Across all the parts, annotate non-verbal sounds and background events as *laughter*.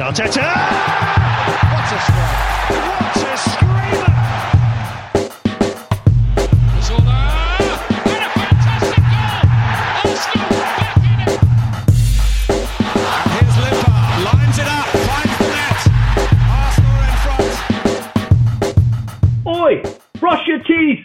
Arteta! What a strike! What a screamer! Zola! And a fantastic goal! Arsenal back in it! And Here's Limpar, lines it up, finds the net. Arsenal in front. Oi, brush your teeth.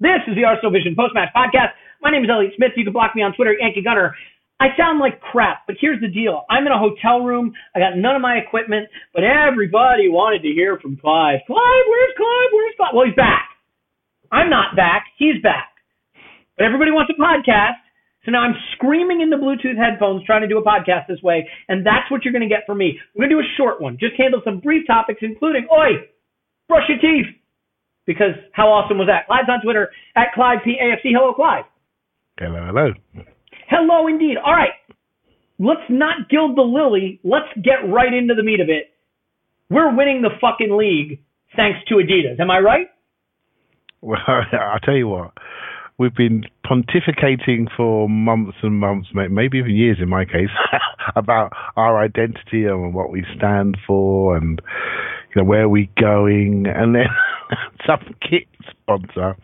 This is the Arsenal Vision Post-Match Podcast. My name is Elliot Smith. You can block me on Twitter, Yankee Gunner. I sound like crap, but here's the deal. I'm in a hotel room. I got none of my equipment, but everybody wanted to hear from Clive. Clive, where's Clive? Where's Clive? Well, he's back. I'm not back. He's back. But everybody wants a podcast. So now I'm screaming into Bluetooth headphones trying to do a podcast this way, and that's what you're going to get from me. We're going to do a short one. Just handle some brief topics, including, oi, brush your teeth. Because how awesome was that? Clive's on Twitter at Clive PAFC. Hello, Clive. Hello, hello. Hello, indeed. All right. Let's not gild the lily. Let's get right into the meat of it. We're winning the fucking league thanks to Adidas. Am I right? Well, *laughs* I'll tell you what. We've been pontificating for months and months, may- maybe even years in my case, *laughs* about our identity and what we stand for and you know where we're going. And then *laughs* some kit sponsor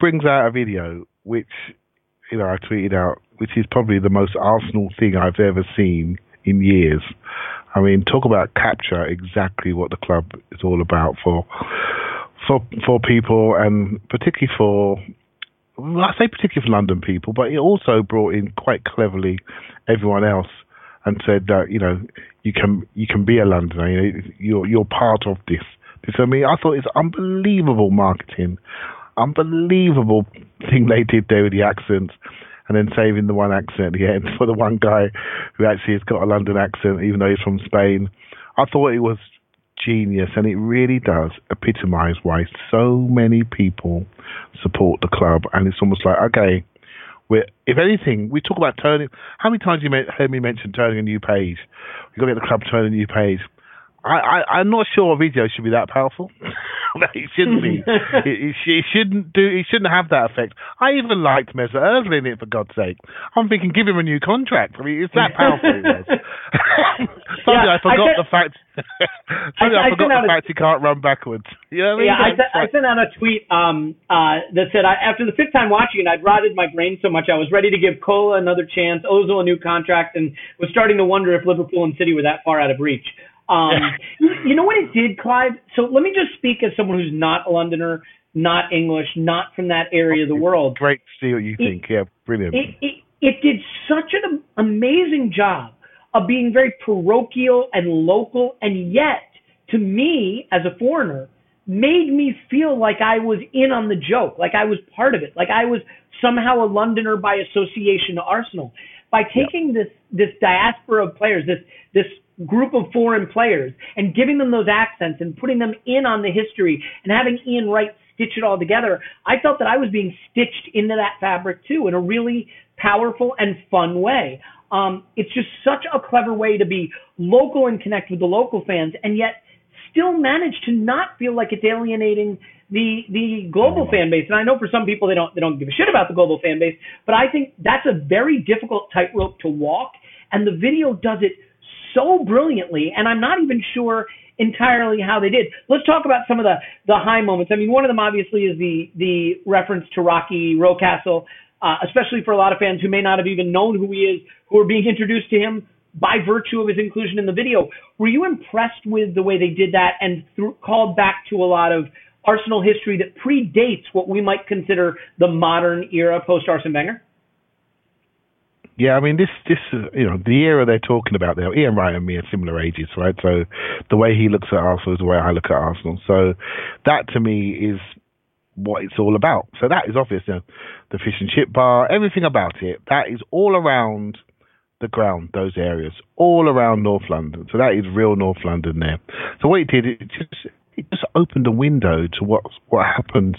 brings out a video which you know I tweeted out, which is probably the most Arsenal thing I've ever seen in years. I mean, talk about capture exactly what the club is all about for for for people and particularly for well, I say particularly for London people, but it also brought in quite cleverly everyone else and said that you know you can you can be a Londoner, you know, you're you're part of this. This I mean, I thought it's unbelievable marketing, unbelievable thing they did there with the accents, and then saving the one accent end *laughs* for the one guy who actually has got a London accent, even though he's from Spain. I thought it was genius, and it really does epitomise why so many people support the club. And it's almost like, okay, we're, if anything, we talk about turning. How many times you heard me mention turning a new page? We've got to get the club turning a new page. I, I, I'm not sure a video should be that powerful. *laughs* *laughs* it shouldn't be. *laughs* it, sh- shouldn't do. It shouldn't have that effect. I even liked Mesut Ozil in it for God's sake. I'm thinking, give him a new contract. I mean, it's that *laughs* powerful. it was. Suddenly, Yeah, I forgot I said- the fact. Suddenly, I I, forgot the a- fact he can't run backwards. You know what I mean? Yeah, I, It's sent- I sent out a tweet um, uh, that said I, after the fifth time watching it, I'd rotted my brain so much I was ready to give Cola another chance, Ozil a new contract, and was starting to wonder if Liverpool and City were that far out of reach. Um, you, know what it did, Clive? So let me just speak as someone who's not a Londoner, not English, not from that area of the world. Great to see what you think. Yeah, brilliant. It, it, it did such an amazing job of being very parochial and local, and yet, to me, as a foreigner, made me feel like I was in on the joke, like I was part of it, like I was somehow a Londoner by association to Arsenal. By taking this this diaspora of players, this this group of foreign players, and giving them those accents and putting them in on the history and having Ian Wright stitch it all together, I felt that I was being stitched into that fabric too in a really powerful and fun way. Um, it's just such a clever way to be local and connect with the local fans, and yet still manage to not feel like it's alienating the the global fan base. And I know for some people they don't they don't give a shit about the global fan base, but I think that's a very difficult tightrope to walk. And the video does it so brilliantly, and I'm not even sure entirely how they did. Let's talk about some of the the high moments. I mean, one of them obviously is the the reference to Rocky Rocastle, uh, especially for a lot of fans who may not have even known who he is, who are being introduced to him by virtue of his inclusion in the video. Were you impressed with the way they did that and th- called back to a lot of Arsenal history that predates what we might consider the modern era post Arsene Wenger? Yeah, I mean this this uh, you know the era they're talking about there. Ian Wright and me are similar ages, right? So the way he looks at Arsenal is the way I look at Arsenal. So that to me is what it's all about. So that is obvious. You know, the fish and chip bar, everything about it. That is all around the ground, those areas, all around North London. So that is real North London there. So what it did, it just it just opened a window to what what happens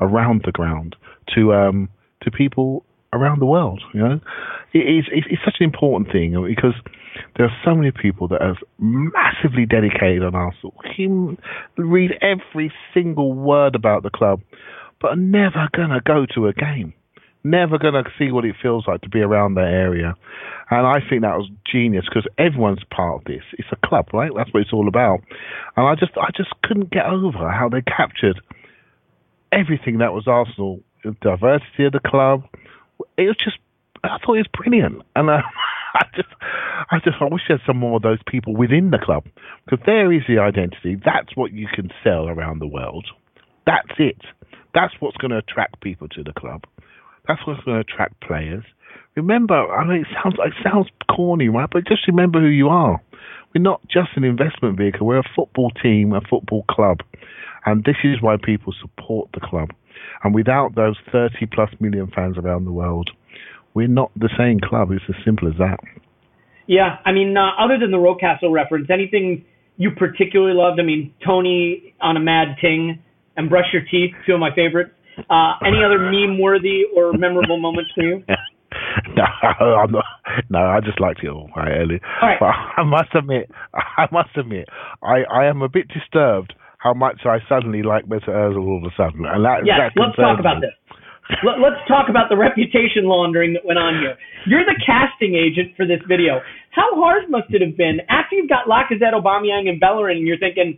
around the ground to um to people around the world. You know, it's, it's such an important thing because there are so many people that are massively dedicated on Arsenal, Him read every single word about the club, but are never gonna go to a game. Never gonna see what it feels like to be around that area, And I think that was genius because everyone's part of this. It's a club, right? That's what it's all about. And I just, I just couldn't get over how they captured everything that was Arsenal, the diversity of the club. It was just, I thought it was brilliant. And uh, *laughs* I just, I just, I wish there had some more of those people within the club because there is the identity. That's what you can sell around the world. That's it. That's what's going to attract people to the club. That's what's going to attract players. Remember, I mean, it sounds it sounds corny, right? But just remember who you are. We're not just an investment vehicle. We're a football team, a football club, and this is why people support the club. And without those 30 plus million fans around the world, we're not the same club. It's as simple as that. Yeah, I mean, uh, other than the Rocastle reference, anything you particularly loved? I mean, Tony on a mad ting and brush your teeth, two of my favorites. Uh, any other *laughs* meme worthy or memorable moments for you? *laughs* no, I'm not. No, I just liked it all, right, Ellie. All right. But I must admit, I must admit, I, I am a bit disturbed how much I suddenly like Mr. Ozil all of a sudden, and that, Yes, that let's talk about me. this. Let, let's talk about the *laughs* reputation laundering that went on here. You're the casting agent for this video. How hard must it have been after you've got Lacazette, Aubameyang, and Bellerin, and you're thinking,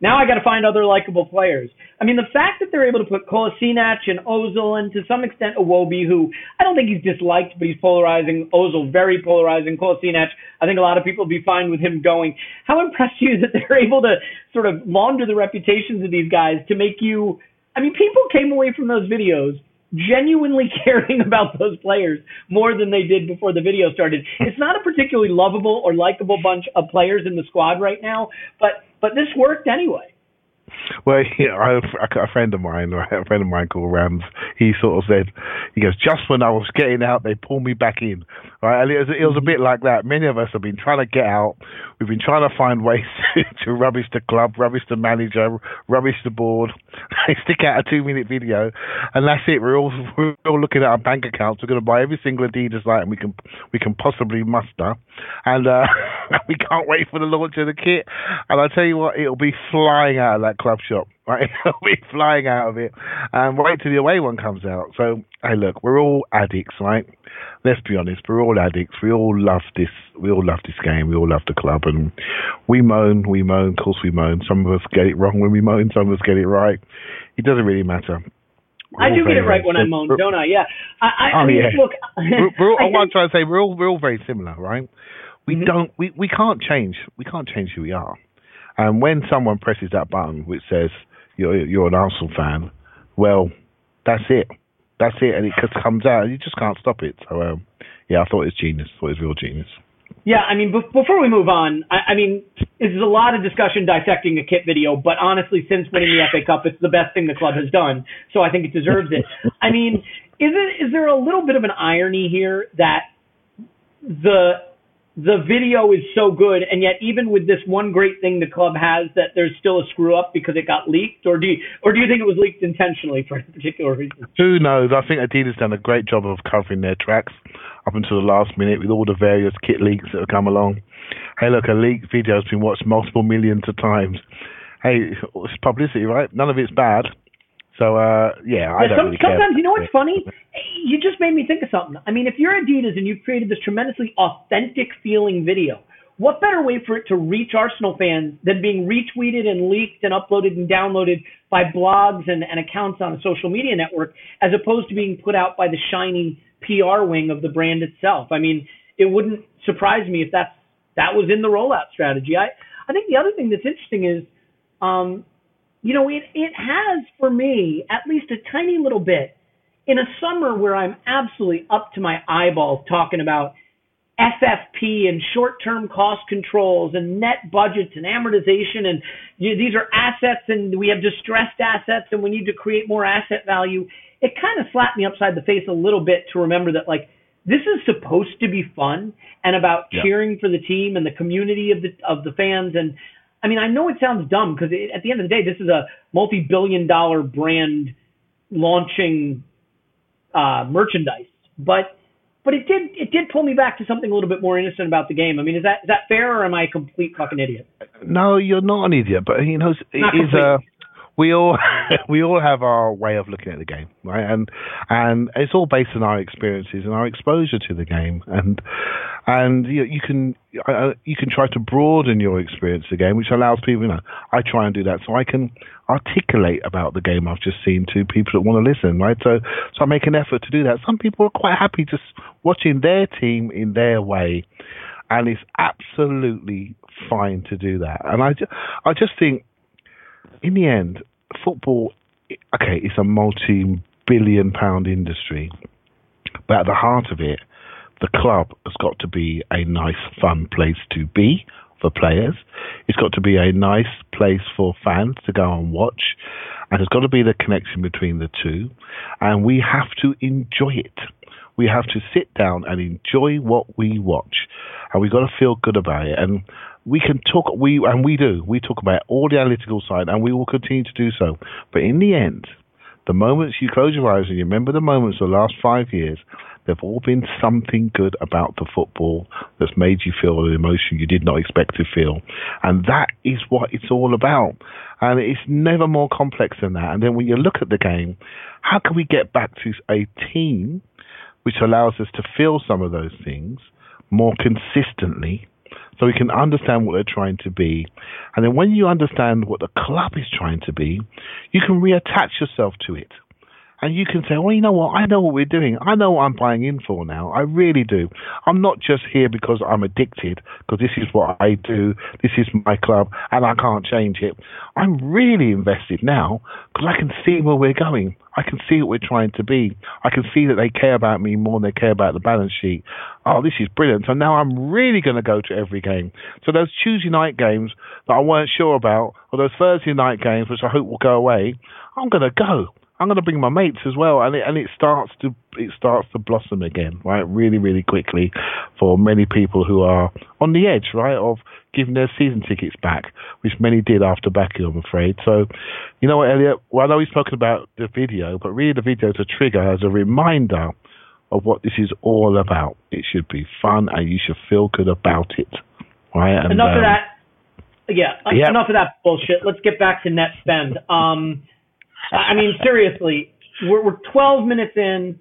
now I got to find other likable players. I mean, the fact that they're able to put Kolasinac and Ozil, and to some extent Iwobi, who I don't think he's disliked, but he's polarizing. Ozil, very polarizing. Kolasinac, I think a lot of people would be fine with him going. How impressed are you *laughs* that they're able to sort of launder the reputations of these guys to make you? I mean, people came away from those videos genuinely *laughs* caring about those players more than they did before the video started. It's not a particularly lovable or likable bunch of players in the squad right now, but but this worked anyway. Well, *laughs* yeah, I, a friend of mine, a friend of mine called Rams, he sort of said, he goes, just when I was getting out, they pulled me back in. Right? And it was, it was a bit like that. Many of us have been trying to get out. We've been trying to find *laughs* ways to rubbish the club, rubbish the manager, rubbish the board. They *laughs* stick out a two-minute video, and that's it. We're all *laughs* we're all looking at our bank accounts. We're going to buy every single Adidas item we can we can possibly muster, and uh, we can't wait for the launch of the kit. And I tell you what, it'll be flying out of that club shop. Right, *laughs* it'll be flying out of it, and wait till the away one comes out. So, hey, look, we're all addicts, right? Let's be honest, we're all addicts. We all love this. We all love this game. We all love the club, and we moan, we moan. Of course, we moan. Some of us get it wrong when we moan. Some of us get it right. It doesn't really matter. We're I do get it right when I moan, don't I? Yeah. I, I, I Oh, mean, yeah. look, we're, we're all, *laughs* I I'm trying to say, we're all we're all very similar, right? We Mhm. don't we, we can't change we can't change who we are. And when someone presses that button which says you're you're an Arsenal fan, well, that's it. That's it, and it comes out. You just can't stop it. So, um, yeah, I thought it was genius. I thought it was real genius. Yeah, I mean, bef- before we move on, I, I mean, there's a lot of discussion dissecting a kit video, but honestly, since winning the FA Cup, it's the best thing the club has done, so I think it deserves it. I mean, is it is there a little bit of an irony here that the the video is so good, and yet even with this one great thing the club has, that there's still a screw up because it got leaked, or do you, or do you think it was leaked intentionally for a particular reason? Who knows? I think Adidas done a great job of covering their tracks up until the last minute with all the various kit leaks that have come along. Hey, look, a leaked video has been watched multiple millions of times. Hey, it's publicity, right? None of it's bad. So, uh, yeah, I Yeah, don't some, really care. sometimes, you know what's funny? You just made me think of something. I mean, if you're Adidas and you've created this tremendously authentic feeling video, what better way for it to reach Arsenal fans than being retweeted and leaked and uploaded and downloaded by blogs and, and accounts on a social media network as opposed to being put out by the shiny PR wing of the brand itself? I mean, it wouldn't surprise me if that's that was in the rollout strategy. I, I think the other thing that's interesting is um, you know, it, it has for me at least a tiny little bit in a summer where I'm absolutely up to my eyeballs talking about FFP and short-term cost controls and net budgets and amortization and you know, these are assets and we have distressed assets and we need to create more asset value. It kind of slapped me upside the face a little bit to remember that like this is supposed to be fun and about Yeah. cheering for the team and the community of the of the fans and I mean I know it sounds dumb because at the end of the day this is a multi-billion dollar brand launching uh, merchandise, but but it did it did pull me back to something a little bit more innocent about the game. I mean, is that is that fair or am I a complete fucking idiot? No, you're not an idiot, but you know, it Not is completely. uh, we all *laughs* we all have our way of looking at the game, right? And and it's all based on our experiences and our exposure to the game. And and you, you can uh, you can try to broaden your experience of the game, which allows people. You know, I try and do that so I can articulate about the game I've just seen to people that want to listen. Right, so so I make an effort to do that. Some people are quite happy just watching their team in their way, and it's absolutely fine to do that. And I just, I just think, in the end, football, okay, it's a multi-billion pound industry, but at the heart of it the club has got to be a nice, fun place to be for players. It's got to be a nice place for fans to go and watch. And there's got to be the connection between the two. And we have to enjoy it. We have to sit down and enjoy what we watch. And we've got to feel good about it. And we can talk, we and we do, we talk about all the analytical side and we will continue to do so. But in the end, the moments you close your eyes and you remember the moments of the last five years, They've all been something good about the football that's made you feel an emotion you did not expect to feel. And that is what it's all about. And it's never more complex than that. And then when you look at the game, how can we get back to a team which allows us to feel some of those things more consistently so we can understand what they're trying to be. And then when you understand what the club is trying to be, you can reattach yourself to it and you can say, well, you know what? I know what we're doing. I know what I'm buying in for now. I really do. I'm not just here because I'm addicted, because this is what I do. This is my club, and I can't change it. I'm really invested now because I can see where we're going. I can see what we're trying to be. I can see that they care about me more than they care about the balance sheet. Oh, this is brilliant. So now I'm really going to go to every game. So those Tuesday night games that I weren't sure about, or those Thursday night games, which I hope will go away, I'm going to go. I'm going to bring my mates as well, and it and it starts to it starts to blossom again, right? Really, really quickly for many people who are on the edge, right, of giving their season tickets back, which many did after Baku, I'm afraid. So, you know what, Elliot? Well, I know we've spoken about the video, but really the video is a trigger as a reminder of what this is all about. It should be fun, and you should feel good about it, right? And, enough um, of that. Yeah, yeah, enough of that bullshit. Let's get back to net spend. Um, I mean, seriously, we're, we're 12 minutes in,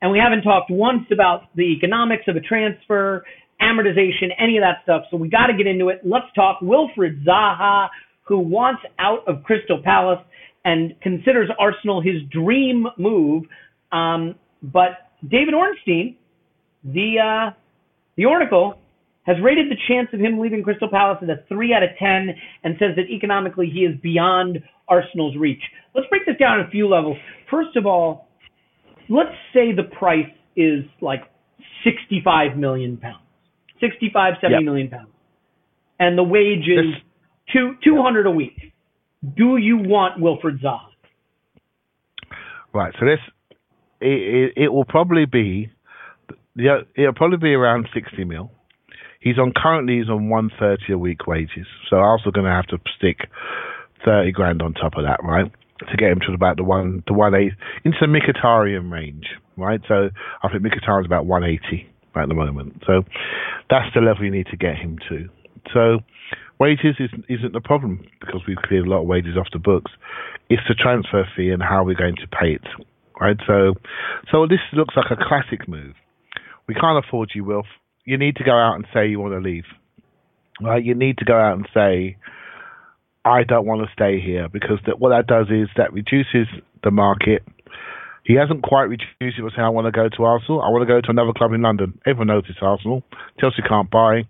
and we haven't talked once about the economics of a transfer, amortization, any of that stuff. So we got to get into it. Let's talk Wilfried Zaha, who wants out of Crystal Palace and considers Arsenal his dream move. Um, but David Ornstein, the uh, the Oracle, has rated the chance of him leaving Crystal Palace at a 3 out of 10 and says that economically he is beyond Arsenal's reach. Let's break this down a few levels. First of all, let's say the price is like 65 million pounds, 65, 70 yep. million pounds, and the wage is two, 200 a week. Do you want Wilfred Zaha? Right. So this, it, it, it will probably be, yeah, it'll probably be around 60 mil. He's on currently he's on 130 a week wages, so also going to have to stick 30 grand on top of that, right? To get him to about the one, the one eight into the Mkhitaryan range, right? So I think Mkhitaryan's about 180 at the moment. So that's the level you need to get him to. So wages is, isn't the problem because we've cleared a lot of wages off the books. It's the transfer fee and how we're going to pay it, right? So, so this looks like a classic move. We can't afford you, Wilf. You need to go out and say you want to leave, right? You need to go out and say I don't want to stay here because that, what that does is that reduces the market. He hasn't quite reduced it by saying, I want to go to Arsenal. I want to go to another club in London. Everyone knows it's Arsenal. Chelsea can't buy.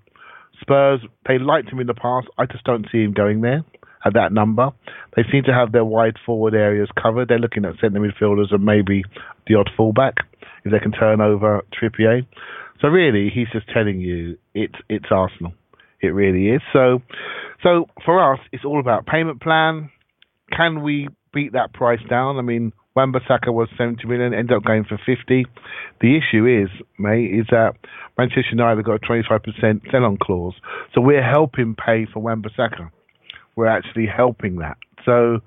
Spurs, they liked him in the past. I just don't see him going there at that number. They seem to have their wide forward areas covered. They're looking at centre midfielders and maybe the odd fullback if they can turn over Trippier. So really, he's just telling you it's it's Arsenal. It really is. So, so for us, it's all about payment plan. Can we beat that price down? I mean, Wan-Bissaka was 70 million, ended up going for 50. The issue is, mate, is that Manchester United got a 25% sell-on clause, so we're helping pay for Wan-Bissaka. We're actually helping that. So,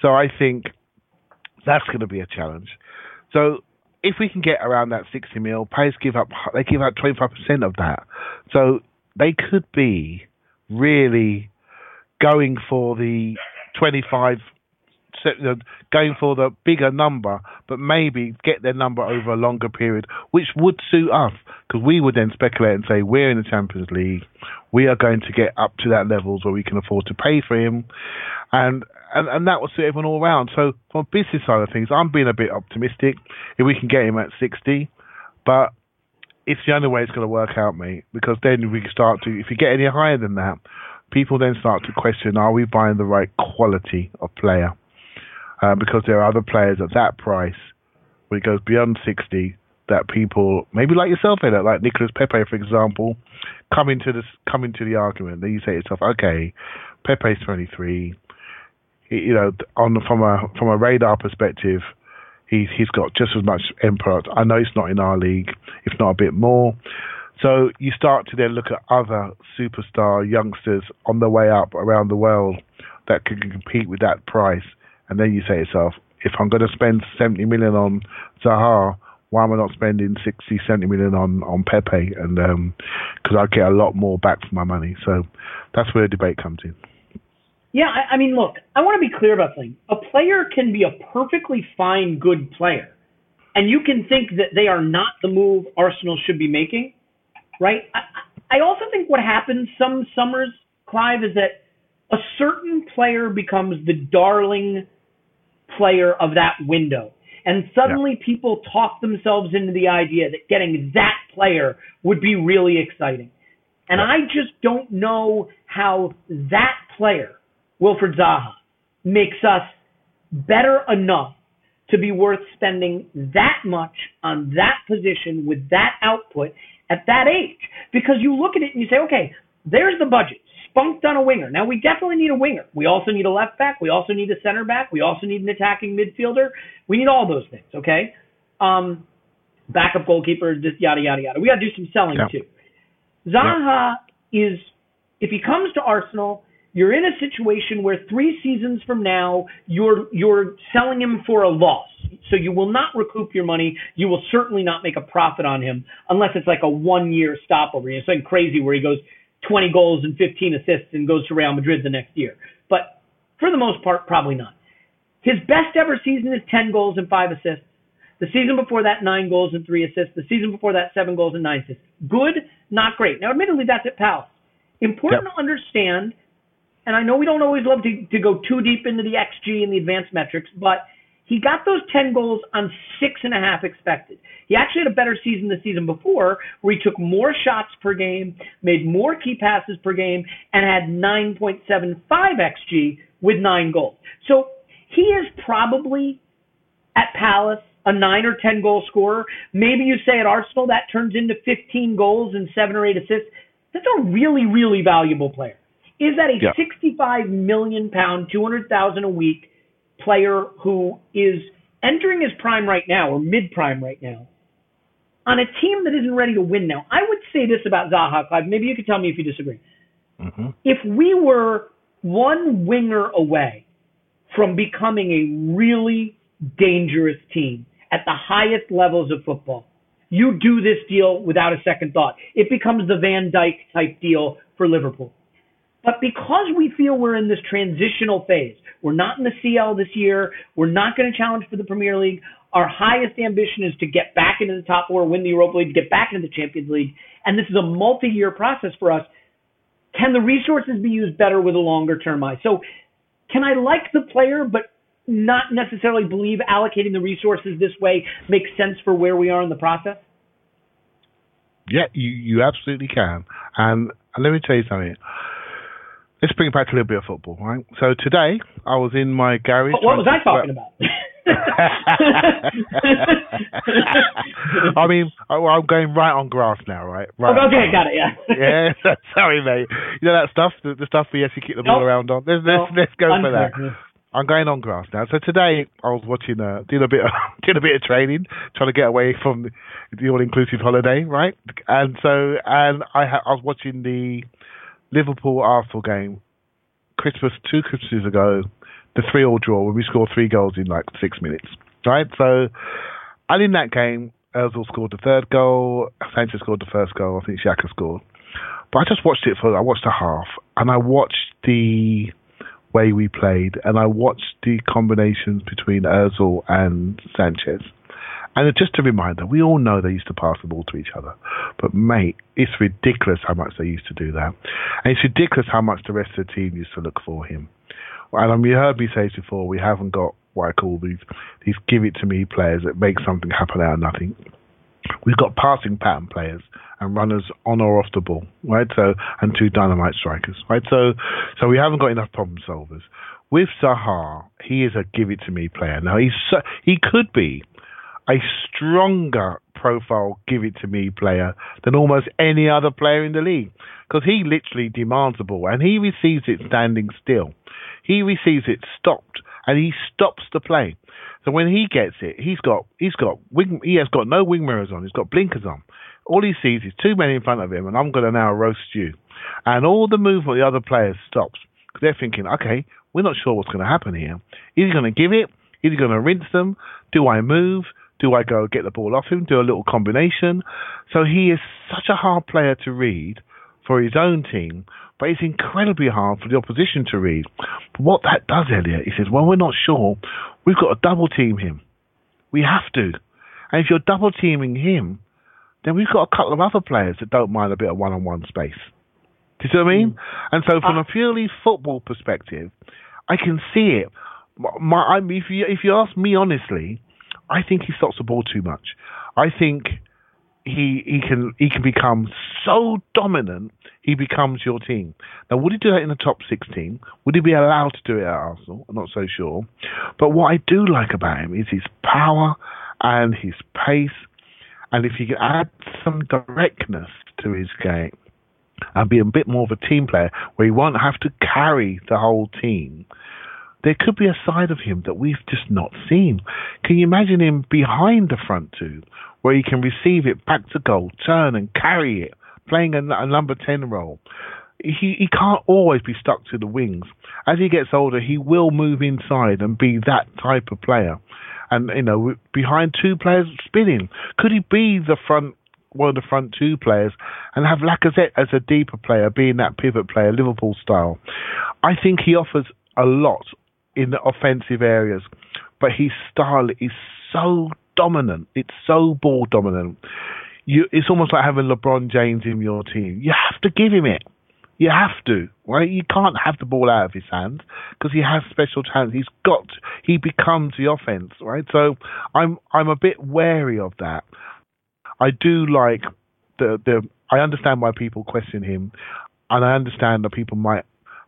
so I think that's going to be a challenge. So if we can get around that 60 mil, players give up, they give out 25% of that. So they could be really going for the 25 going for the bigger number, but maybe get their number over a longer period, which would suit us because we would then speculate and say we're in the Champions League, we are going to get up to that levels where we can afford to pay for him, and and, and that will suit everyone all around. So from a business side of things, I'm being a bit optimistic if we can get him at 60, but it's the only way it's going to work out, mate. Because then we can start to, if you get any higher than that, people then start to question: Are we buying the right quality of player? Uh, because there are other players at that price, it goes beyond 60, that people, maybe like yourself, Ed, like Nicolas Pepe, for example, come into this, come into the argument. Then you say to yourself, okay, Pepe's 23. He, you know, on from a from a radar perspective, he's he's got just as much input. I know it's not in our league, if not a bit more. So you start to then look at other superstar youngsters on the way up around the world that can compete with that price, and then you say to yourself, if I'm going to spend 70 million on Zaha, why am I not spending 60, 70 million on, on Pepe? And because um, I get a lot more back for my money. So that's where the debate comes in. Yeah, I, I mean, look, I want to be clear about something. A player can be a perfectly fine, good player, and you can think that they are not the move Arsenal should be making, right? I, I also think what happens some summers, Clive, is that a certain player becomes the darling player of that window. And suddenly yeah. people talk themselves into the idea that getting that player would be really exciting. And yeah. I just don't know how that player, Wilfred Zaha, makes us better enough to be worth spending that much on that position with that output at that age. Because you look at it and you say, okay, there's the budget spunked on a winger. Now we definitely need a winger. We also need a left back. We also need a center back. We also need an attacking midfielder. We need all those things. Okay. Um, backup goalkeeper, just yada yada yada. We got to do some selling yeah. too. Zaha yeah. is, if he comes to Arsenal, you're in a situation where three seasons from now you're you're selling him for a loss. So you will not recoup your money. You will certainly not make a profit on him unless it's like a one year stopover. You know, something crazy where he goes 20 goals and 15 assists and goes to Real Madrid the next year. But for the most part, probably not. His best ever season is 10 goals and 5 assists. The season before that, 9 goals and 3 assists. The season before that, 7 goals and 9 assists. Good, not great. Now, admittedly, that's at Palace. Important yep. to understand, and I know we don't always love to, to go too deep into the XG and the advanced metrics, but he got those 10 goals on six and a half expected. He actually had a better season the season before, where he took more shots per game, made more key passes per game, and had 9.75 XG with nine goals. So he is probably at Palace a nine or 10 goal scorer. Maybe you say at Arsenal that turns into 15 goals and seven or eight assists. That's a really, really valuable player. Is that a yeah. 65 million pound, 200,000 a week player who is entering his prime right now or mid prime right now on a team that isn't ready to win now. I would say this about Zaha, Clive. Maybe you could tell me if you disagree. Mm-hmm. If we were one winger away from becoming a really dangerous team at the highest levels of football, you do this deal without a second thought. It becomes the Van Dijk type deal for Liverpool. But because we feel we're in this transitional phase, we're not in the CL this year, we're not going to challenge for the Premier League. Our highest ambition is to get back into the top four, win the Europa League, get back into the Champions League. And this is a multi year process for us. Can the resources be used better with a longer term eye? So, can I like the player, but not necessarily believe allocating the resources this way makes sense for where we are in the process? Yeah, you, you absolutely can. And let me tell you something let's bring it back to a little bit of football, right? So today I was in my garage. What, was I talking about? *laughs* I mean, I'm going right on grass now, right? Right. Oh, okay, got it. Yeah. yeah. *laughs* Sorry, mate. You know that stuff, the, the stuff we actually keep the ball around on. Let's let's, let's go for that. I'm going on grass now. So today I was watching, uh, doing a bit, of, *laughs* doing a bit of training, trying to get away from the all-inclusive holiday, right? And so, and I, ha- I was watching the Liverpool Arsenal game, Christmas two Christmases ago, the three all draw when we scored three goals in like six minutes. Right? So and in that game, Ozil scored the third goal, Sanchez scored the first goal, I think Xhaka scored. But I just watched it for I watched a half and I watched the way we played, and I watched the combinations between Özil and Sanchez. And just a reminder, we all know they used to pass the ball to each other. But, mate, it's ridiculous how much they used to do that. And it's ridiculous how much the rest of the team used to look for him. And um, you heard me say this before, we haven't got what I call these, these give it to me players that make something happen out of nothing. We've got passing pattern players and runners on or off the ball, right? So and two dynamite strikers, right? So so we haven't got enough problem solvers. With Zaha, he is a give it to me player. Now he's so, he could be a stronger profile give it to me player than almost any other player in the league because he literally demands the ball and he receives it standing still. He receives it stopped and he stops the play. So when he gets it, he's got he's got wing, he has got no wing mirrors on. He's got blinkers on. All he sees is two men in front of him, and I'm going to now roast you. And all the movement of the other players stops because they're thinking, okay, we're not sure what's going to happen here. Is he going to give it? Is he going to rinse them? Do I move? Do I go get the ball off him? Do a little combination? So he is such a hard player to read for his own team, but it's incredibly hard for the opposition to read. But what that does, Elliot, he says, well, we're not sure. We've got to double team him. We have to. And if you're double teaming him, then we've got a couple of other players that don't mind a bit of one on one space. Do you see what I mean? Mm. And so, from uh, a purely football perspective, I can see it. My, I if you if you ask me honestly, I think he stops the ball too much. I think he he can he can become so dominant he becomes your team. Now, would he do that in the top 16? Would he be allowed to do it at Arsenal? I'm not so sure. But what I do like about him is his power and his pace, and if he can add some directness to his game and be a bit more of a team player, where he won't have to carry the whole team there could be a side of him that we've just not seen. Can you imagine him behind the front two, where he can receive it back to goal, turn and carry it, playing a, a number 10 role? He, he can't always be stuck to the wings. As he gets older, he will move inside and be that type of player. And, you know, behind two players spinning. Could he be the front one of the front two players and have Lacazette as a deeper player, being that pivot player, Liverpool style. I think he offers a lot in the offensive areas, but his style is so dominant. It's so ball dominant. You, it's almost like having LeBron James in your team. You have to give him it. You have to, right? You can't have the ball out of his hands because he has special talent. He's got, he becomes the offense, right? So I'm, I'm a bit wary of that. I do like the, the, I understand why people question him, and I understand that people might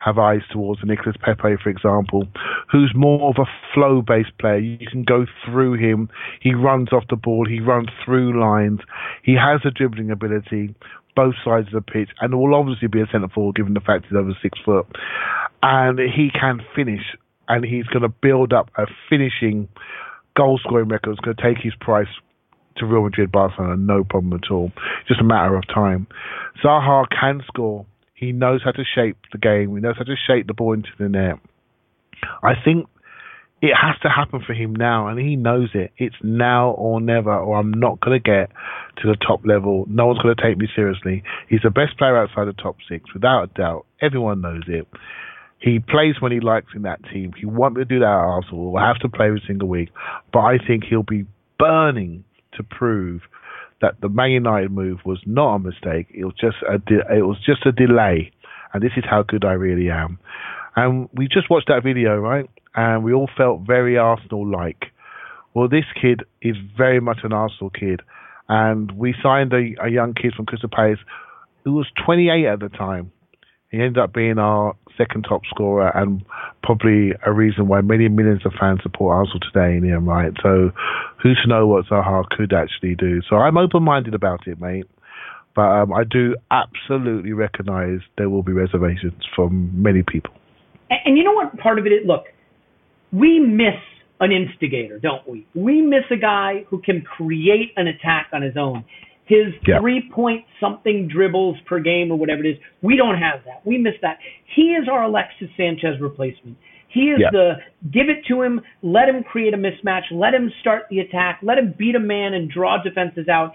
have eyes towards Nicolas Pepe, for example, who's more of a flow based player. You can go through him. He runs off the ball. He runs through lines. He has a dribbling ability, both sides of the pitch, and will obviously be a centre forward given the fact he's over six foot. And he can finish, and he's going to build up a finishing goal scoring record. It's going to take his price to Real Madrid, Barcelona, no problem at all. Just a matter of time. Zaha can score he knows how to shape the game. He knows how to shape the ball into the net. I think it has to happen for him now, and he knows it. It's now or never, or I'm not going to get to the top level. No one's going to take me seriously. He's the best player outside the top six, without a doubt. Everyone knows it. He plays when he likes in that team. He won't be to do that at Arsenal. We'll have to play every single week. But I think he'll be burning to prove that the Man United move was not a mistake. It was just a de- it was just a delay, and this is how good I really am. And we just watched that video, right? And we all felt very Arsenal-like. Well, this kid is very much an Arsenal kid, and we signed a, a young kid from Crystal Palace who was 28 at the time. He ended up being our second top scorer and probably a reason why many millions of fans support Arsenal today in him, right? So who's to know what Zaha could actually do? So I'm open minded about it, mate. But um, I do absolutely recognise there will be reservations from many people. And, and you know what part of it is? Look, we miss an instigator, don't we? We miss a guy who can create an attack on his own his yeah. three point something dribbles per game or whatever it is. We don't have that. We miss that. He is our Alexis Sanchez replacement. He is yeah. the give it to him, let him create a mismatch, let him start the attack, let him beat a man and draw defenses out.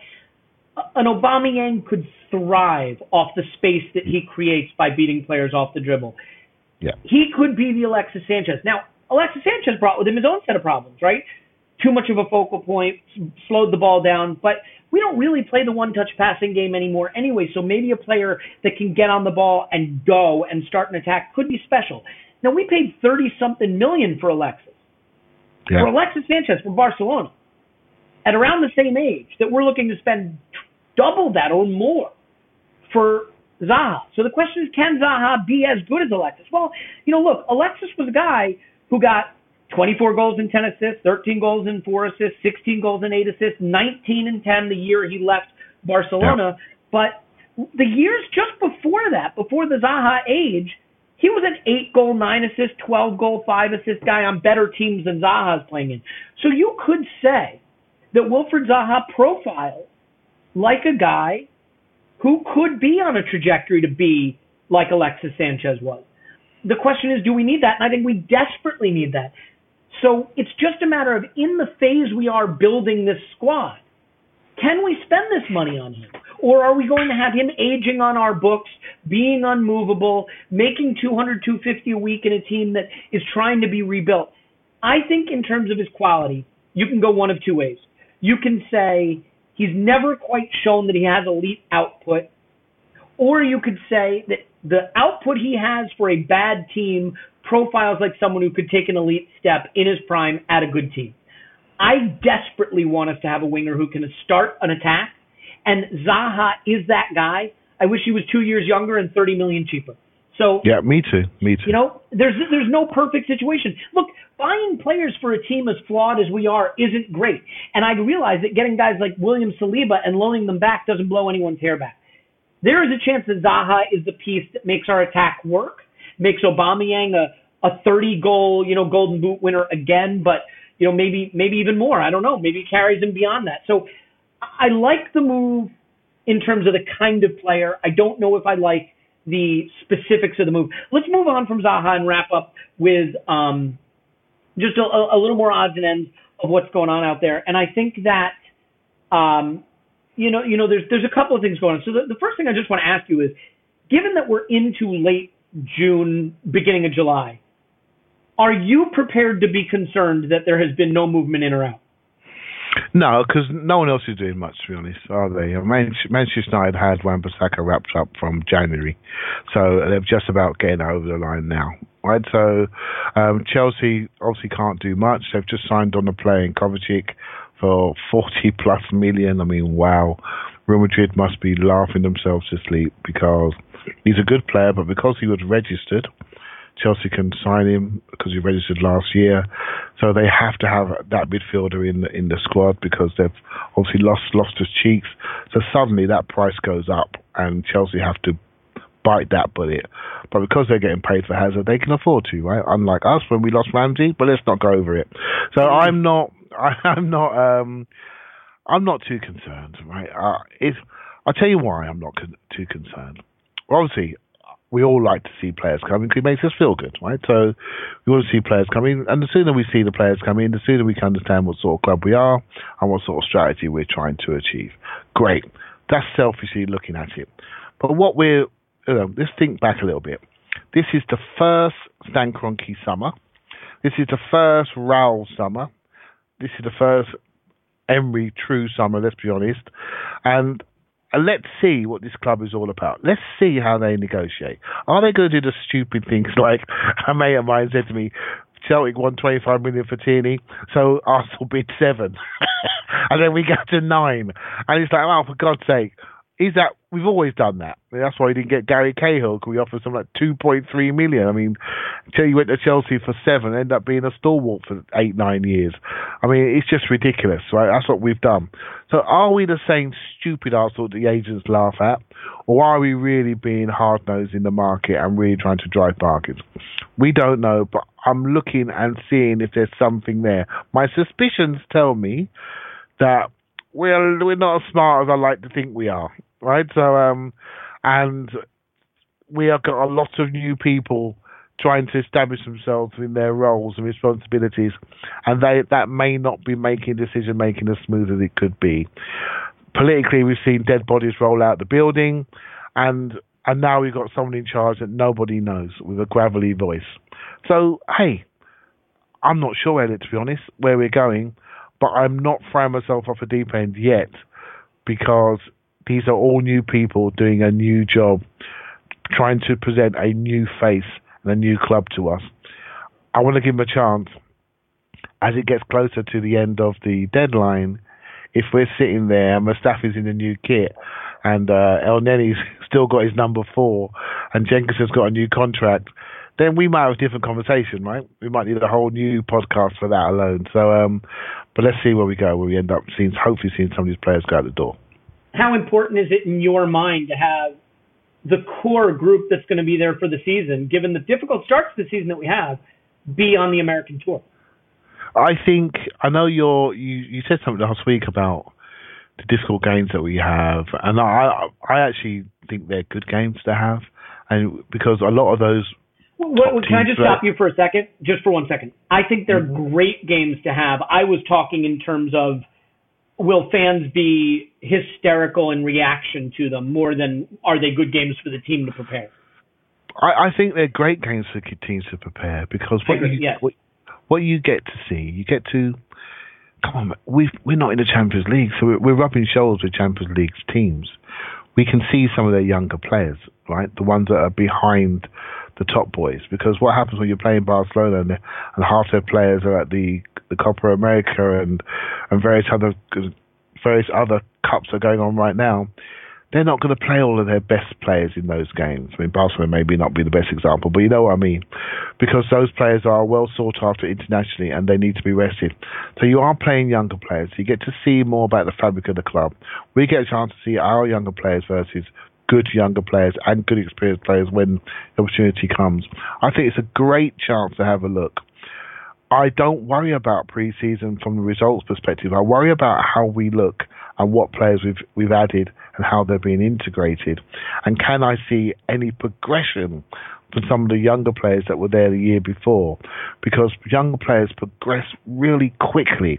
An Aubameyang could thrive off the space that he creates by beating players off the dribble. Yeah. He could be the Alexis Sanchez. Now, Alexis Sanchez brought with him his own set of problems, right? Too much of a focal point, slowed the ball down, but we don't really play the one touch passing game anymore anyway, so maybe a player that can get on the ball and go and start an attack could be special. Now, we paid 30 something million for Alexis. Yeah. For Alexis Sanchez from Barcelona at around the same age that we're looking to spend double that or more for Zaha. So the question is, can Zaha be as good as Alexis? Well, you know, look, Alexis was a guy who got 24 goals and 10 assists, 13 goals and 4 assists, 16 goals and 8 assists, 19 and 10 the year he left Barcelona. But the years just before that, before the Zaha age, he was an 8 goal, 9 assist, 12 goal, 5 assist guy on better teams than Zaha's playing in. So you could say that Wilfred Zaha profiles like a guy who could be on a trajectory to be like Alexis Sanchez was. The question is, do we need that? And I think we desperately need that. So it's just a matter of in the phase we are building this squad, can we spend this money on him? Or are we going to have him aging on our books, being unmovable, making 200, 250 a week in a team that is trying to be rebuilt? I think in terms of his quality, you can go one of two ways. You can say he's never quite shown that he has elite output, or you could say that the output he has for a bad team profiles like someone who could take an elite step in his prime at a good team. I desperately want us to have a winger who can start an attack, and Zaha is that guy. I wish he was two years younger and 30 million cheaper. So Yeah, me too. Me too. you know, there's there's no perfect situation. Look, buying players for a team as flawed as we are isn't great. And I realize that getting guys like William Saliba and loaning them back doesn't blow anyone's hair back. There is a chance that Zaha is the piece that makes our attack work, makes Aubameyang a a 30 goal, you know, Golden Boot winner again, but you know, maybe maybe even more. I don't know. Maybe it carries him beyond that. So I like the move in terms of the kind of player. I don't know if I like the specifics of the move. Let's move on from Zaha and wrap up with um, just a, a little more odds and ends of what's going on out there. And I think that um, you know, you know, there's there's a couple of things going on. So the, the first thing I just want to ask you is, given that we're into late June, beginning of July, are you prepared to be concerned that there has been no movement in or out? No, because no one else is doing much, to be honest, are they? Man- Manchester United had Wan-Bissaka wrapped up from January, so they're just about getting over the line now, right? So um, Chelsea obviously can't do much. They've just signed on a player in Kovacic for 40 plus million. I mean, wow. Real Madrid must be laughing themselves to sleep because he's a good player, but because he was registered, Chelsea can sign him because he registered last year. So they have to have that midfielder in the, in the squad because they've obviously lost lost his cheeks. So suddenly that price goes up, and Chelsea have to bite that bullet. But because they're getting paid for Hazard, they can afford to, right? Unlike us when we lost Ramsey, but let's not go over it. So I'm not, *laughs* I'm not, um, I'm not too concerned, right? Uh, if I'll tell you why I'm not con- too concerned. Well, Obviously, we all like to see players coming because it makes us feel good, right? So we want to see players coming, and the sooner we see the players coming, the sooner we can understand what sort of club we are and what sort of strategy we're trying to achieve. Great. That's selfishly looking at it. But what we're, you know, let's think back a little bit. This is the first Stan Kroenke summer. This is the first Raul summer. This is the first Emery true summer, let's be honest. And and let's see what this club is all about. Let's see how they negotiate. Are they going to do the stupid things *laughs* like a mate of mine said to me, Celtic won 25 million for Tierney, so Arsenal bid seven. *laughs* and then we got to nine. And it's like, oh, for God's sake. Is that we've always done that? That's why we didn't get Gary Cahill because we offered something like two point three million. I mean, you went to Chelsea for seven, end up being a stalwart for eight nine years. I mean, it's just ridiculous, right? That's what we've done. So, are we the same stupid Arsenal that the agents laugh at, or are we really being hard nosed in the market and really trying to drive markets? We don't know, but I'm looking and seeing if there's something there. My suspicions tell me that we're we're not as smart as I like to think we are, right? So um, and we have got a lot of new people trying to establish themselves in their roles and responsibilities, and they that may not be making decision making as smooth as it could be. Politically, we've seen dead bodies roll out the building, and and now we've got someone in charge that nobody knows with a gravelly voice. So hey, I'm not sure, Elliot, to be honest, where we're going, but I'm not throwing myself off a deep end yet because these are all new people doing a new job, trying to present a new face and a new club to us. I want to give them a chance as it gets closer to the end of the deadline. If we're sitting there and Mustafi's in the new kit and uh, Elneny's *laughs* still got his number four and Jenkinson's got a new contract, then we might have a different conversation, right? We might need a whole new podcast for that alone. So, um, but let's see where we go, where we end up seeing, hopefully seeing some of these players go out the door. How important is it in your mind to have the core group that's going to be there for the season, given the difficult starts to the season that we have, be on the American tour? I think I know you're you, you said something last week about the difficult games that we have, and I I actually think they're good games to have, and because a lot of those. Can I just stop you for a second? Just for one second. I think they're Mm-hmm. great games to have. I was talking in terms of will fans be hysterical in reaction to them more than are they good games for the team to prepare? I, I think they're great games for teams to prepare because what you yes. what, what you get to see, you get to come on, we we're not in the Champions League, so we're, we're rubbing shoulders with Champions League teams. We can see some of their younger players, right? The ones that are behind the top boys. Because what happens when you're playing Barcelona and, and half their players are at the the Copa America and and various other various other cups are going on right now they're not going to play all of their best players in those games. I mean, Barcelona maybe not be the best example, but you know what I mean. Because those players are well sought after internationally and they need to be rested. So you are playing younger players. You get to see more about the fabric of the club. We get a chance to see our younger players versus good younger players and good experienced players when the opportunity comes. I think it's a great chance to have a look. I don't worry about pre-season from the results perspective. I worry about how we look and what players we've we've added and how they're being integrated. And can I see any progression from some of the younger players that were there the year before? Because younger players progress really quickly.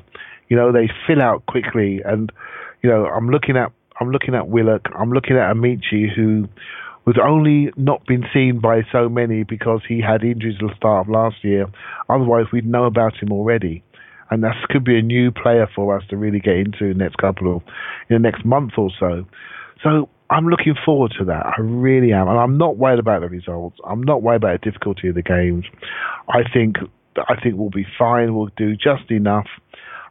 You know, they fill out quickly and you know, I'm looking at I'm looking at Willock, I'm looking at Amici who was only not been seen by so many because he had injuries at the start of last year. Otherwise, we'd know about him already. And that could be a new player for us to really get into next couple of, in the next month or so. So I'm looking forward to that. I really am. And I'm not worried about the results. I'm not worried about the difficulty of the games. I think, I think we'll be fine. We'll do just enough.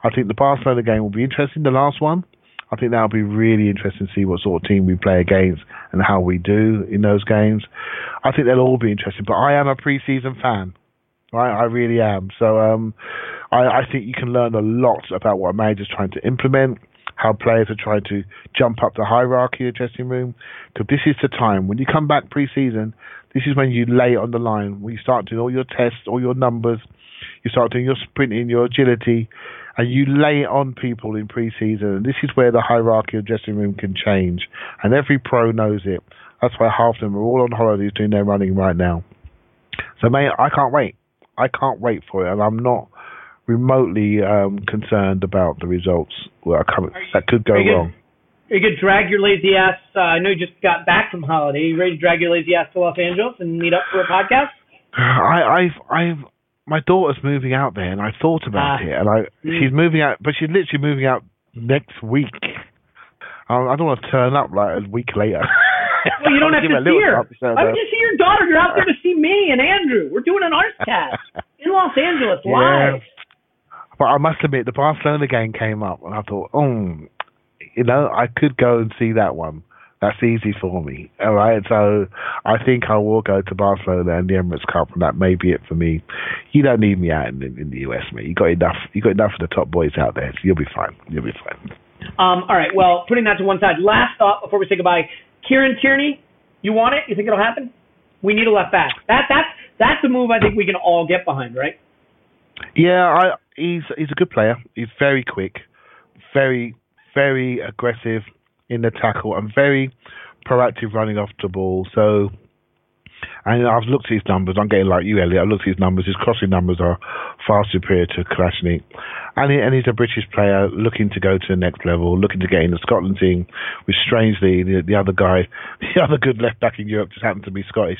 I think the Barcelona game will be interesting, the last one. I think that'll be really interesting to see what sort of team we play against and how we do in those games. I think they'll all be interesting, but I am a pre-season fan. Right, I really am. So um, I, I think you can learn a lot about what a manager's trying to implement, how players are trying to jump up the hierarchy of the dressing room. Because this is the time when you come back pre-season. This is when you lay it on the line. When you start doing all your tests, all your numbers, you start doing your sprinting, your agility, and you lay it on people in pre-season. And this is where the hierarchy of dressing room can change, and every pro knows it. That's why half of them are all on holidays doing their running right now. So, mate, I can't wait. I can't wait for it, and I'm not remotely um, concerned about the results that, are coming, you- that could go wrong. Are you gonna drag your lazy ass? Uh, I know you just got back from holiday. Are you ready to drag your lazy ass to Los Angeles and meet up for a podcast? I, I've, I've, my daughter's moving out there, and I thought about Ah. it, and I, Mm. she's moving out, but she's literally moving out next week. I, I don't want to turn up like a week later. *laughs* Well, you don't have to see her. to turn Why up. you see your daughter? You're out there to see me and Andrew. We're doing an Arscast *laughs* in Los Angeles Yeah. live. But I must admit, the Barcelona game came up, and I thought, oh, you know, I could go and see that one. That's easy for me. All right, so I think I will go to Barcelona and the Emirates Cup, and that may be it for me. You don't need me out in, in the US, mate. You got enough. You got enough of the top boys out there. So you'll be fine. You'll be fine. Um, all right. Well, putting that to one side. Last thought before we say goodbye. Kieran Tierney, you want it? You think it'll happen? We need a left back. That that's that's a move I think we can all get behind, right? Yeah, I, he's he's a good player. He's very quick, very very aggressive in the tackle, and very proactive running off the ball. So, and I've looked at his numbers. I'm getting like you, Elliot. I've looked at his numbers. His crossing numbers are far superior to Kolasinac. And, he, and he's a British player looking to go to the next level, looking to get in the Scotland team, which strangely, the, the other guy, *laughs* the other good left back in Europe just happened to be Scottish.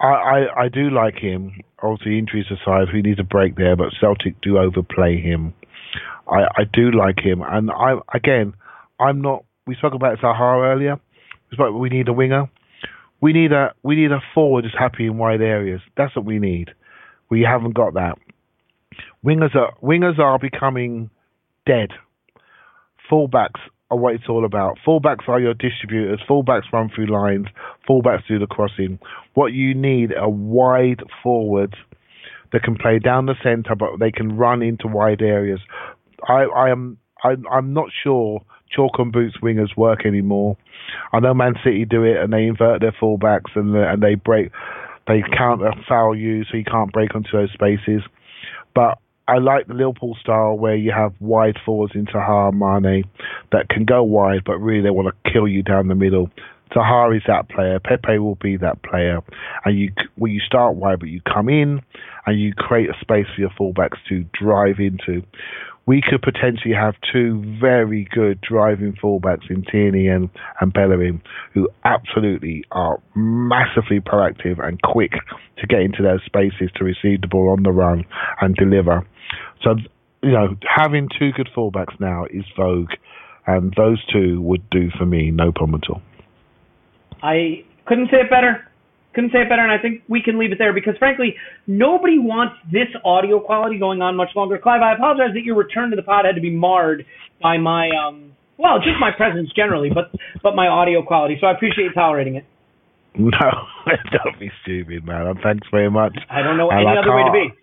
I, I, I do like him. Obviously, injuries aside, he needs a break there, but Celtic do overplay him. I, I do like him. And I again, I'm not. We spoke about Zaha earlier. We spoke. We need a winger. We need a we need a forward who's happy in wide areas. That's what we need. We haven't got that. Wingers are wingers are becoming dead. Fullbacks are what it's all about. Fullbacks are your distributors. Fullbacks run through lines. Fullbacks do the crossing. What you need are wide forwards that can play down the centre, but they can run into wide areas. I, I am I, I'm not sure chalk and boots wingers work anymore. I know Man City do it and they invert their fullbacks and uh, and they break they counter foul you so you can't break onto those spaces. But I like the Liverpool style where you have wide forwards into Sadio Mane that can go wide, but really they want to kill you down the middle. Zaha is that player. Pepe will be that player, and you well, you start wide, but you come in and you create a space for your fullbacks to drive into. We could potentially have two very good driving fullbacks in Tierney and, and Bellerin, who absolutely are massively proactive and quick to get into those spaces to receive the ball on the run and deliver. So, you know, having two good fullbacks now is vogue, and those two would do for me, no problem at all. I couldn't say it better. Couldn't say it better, and I think we can leave it there because, frankly, nobody wants this audio quality going on much longer. Clive, I apologize that your return to the pod had to be marred by my, um, well, just my presence generally, but but my audio quality. So I appreciate you tolerating it. *laughs* No, don't be stupid, man. Thanks very much. I don't know And any I other way to be.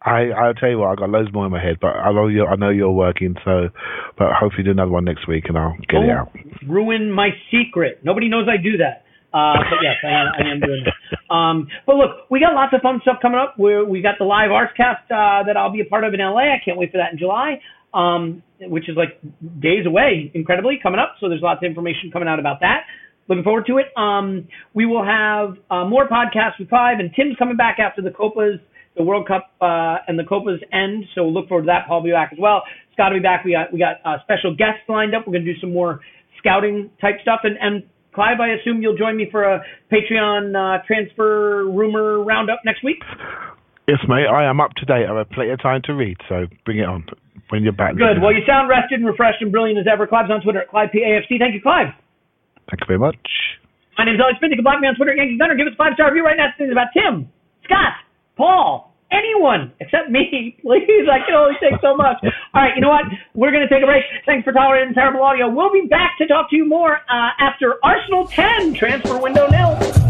I I'll tell you what, I got loads more in my head, but I know you're I know you're working, so but hopefully do another one next week and I'll get it Don't out. ruin my secret. Nobody knows I do that. Uh, but yes, I am, I am doing that. Um, but look, we got lots of fun stuff coming up. We're, we got the live Arscast uh, that I'll be a part of in LA. I can't wait for that in July, um, which is like days away, incredibly, coming up. So there's lots of information coming out about that. Looking forward to it. Um, we will have uh, more podcasts with Five, and Tim's coming back after the Copas, the World Cup, uh, and the Copas end. So look forward to that. Paul will be back as well. Scott will be back. We got we got uh, special guests lined up. We're going to do some more scouting type stuff. And, and Clive, I assume you'll join me for a Patreon uh, transfer rumor roundup next week. Yes, mate, I am up to date. I have plenty of time to read, so bring it on when you're back. Good. Well, you sound rested and refreshed and brilliant as ever. Clive's on Twitter at ClivePAFC. Thank you, Clive. Thank you very much. My name's Alex Smith. You can block me on Twitter at Yankee Gunner. Give us a five star review right now. Things about Tim, Scott, Paul, anyone except me. *laughs* Please, I can only take so much. All right, you know what? We're going to take a break. Thanks for tolerating terrible audio. We'll be back to talk to you more uh, after Arsenal 10, transfer window nil.